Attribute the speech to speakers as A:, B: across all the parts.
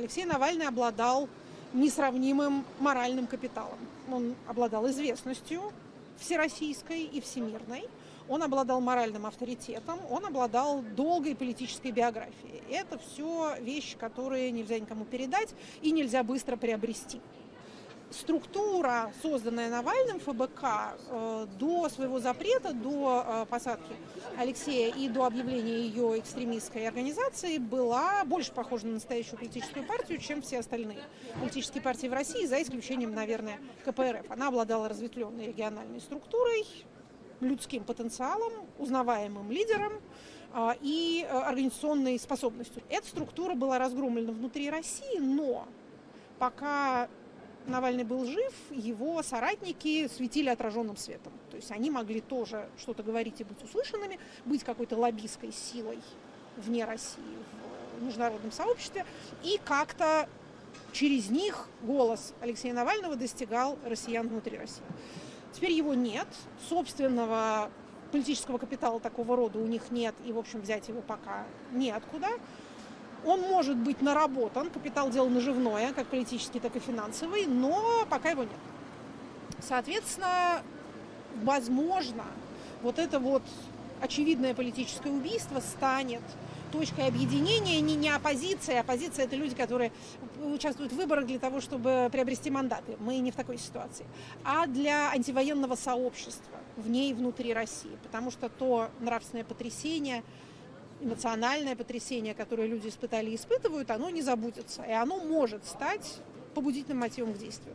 A: Алексей Навальный обладал несравнимым моральным капиталом. Он обладал известностью всероссийской и всемирной. Он обладал моральным авторитетом, он обладал долгой политической биографией. Это все вещи, которые нельзя никому передать и нельзя быстро приобрести структура, созданная Навальным ФБК э, до своего запрета, до э, посадки Алексея и до объявления ее экстремистской организации была больше похожа на настоящую политическую партию, чем все остальные политические партии в России, за исключением, наверное, КПРФ. Она обладала разветвленной региональной структурой, людским потенциалом, узнаваемым лидером э, и организационной способностью. Эта структура была разгромлена внутри России, но пока Навальный был жив, его соратники светили отраженным светом. То есть они могли тоже что-то говорить и быть услышанными, быть какой-то лоббистской силой вне России, в международном сообществе, и как-то через них голос Алексея Навального достигал россиян внутри России. Теперь его нет, собственного политического капитала такого рода у них нет, и, в общем, взять его пока неоткуда. Он может быть наработан, капитал дело наживное, как политический, так и финансовый, но пока его нет. Соответственно, возможно, вот это вот очевидное политическое убийство станет точкой объединения не, не оппозиция. Оппозиция – это люди, которые участвуют в выборах для того, чтобы приобрести мандаты. Мы не в такой ситуации. А для антивоенного сообщества в ней внутри России. Потому что то нравственное потрясение – эмоциональное потрясение, которое люди испытали и испытывают, оно не забудется. И оно может стать побудительным мотивом к действию.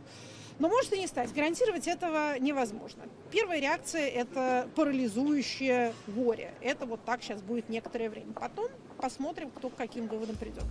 A: Но может и не стать. Гарантировать этого невозможно. Первая реакция – это парализующее горе. Это вот так сейчас будет некоторое время. Потом посмотрим, кто к каким выводам придет.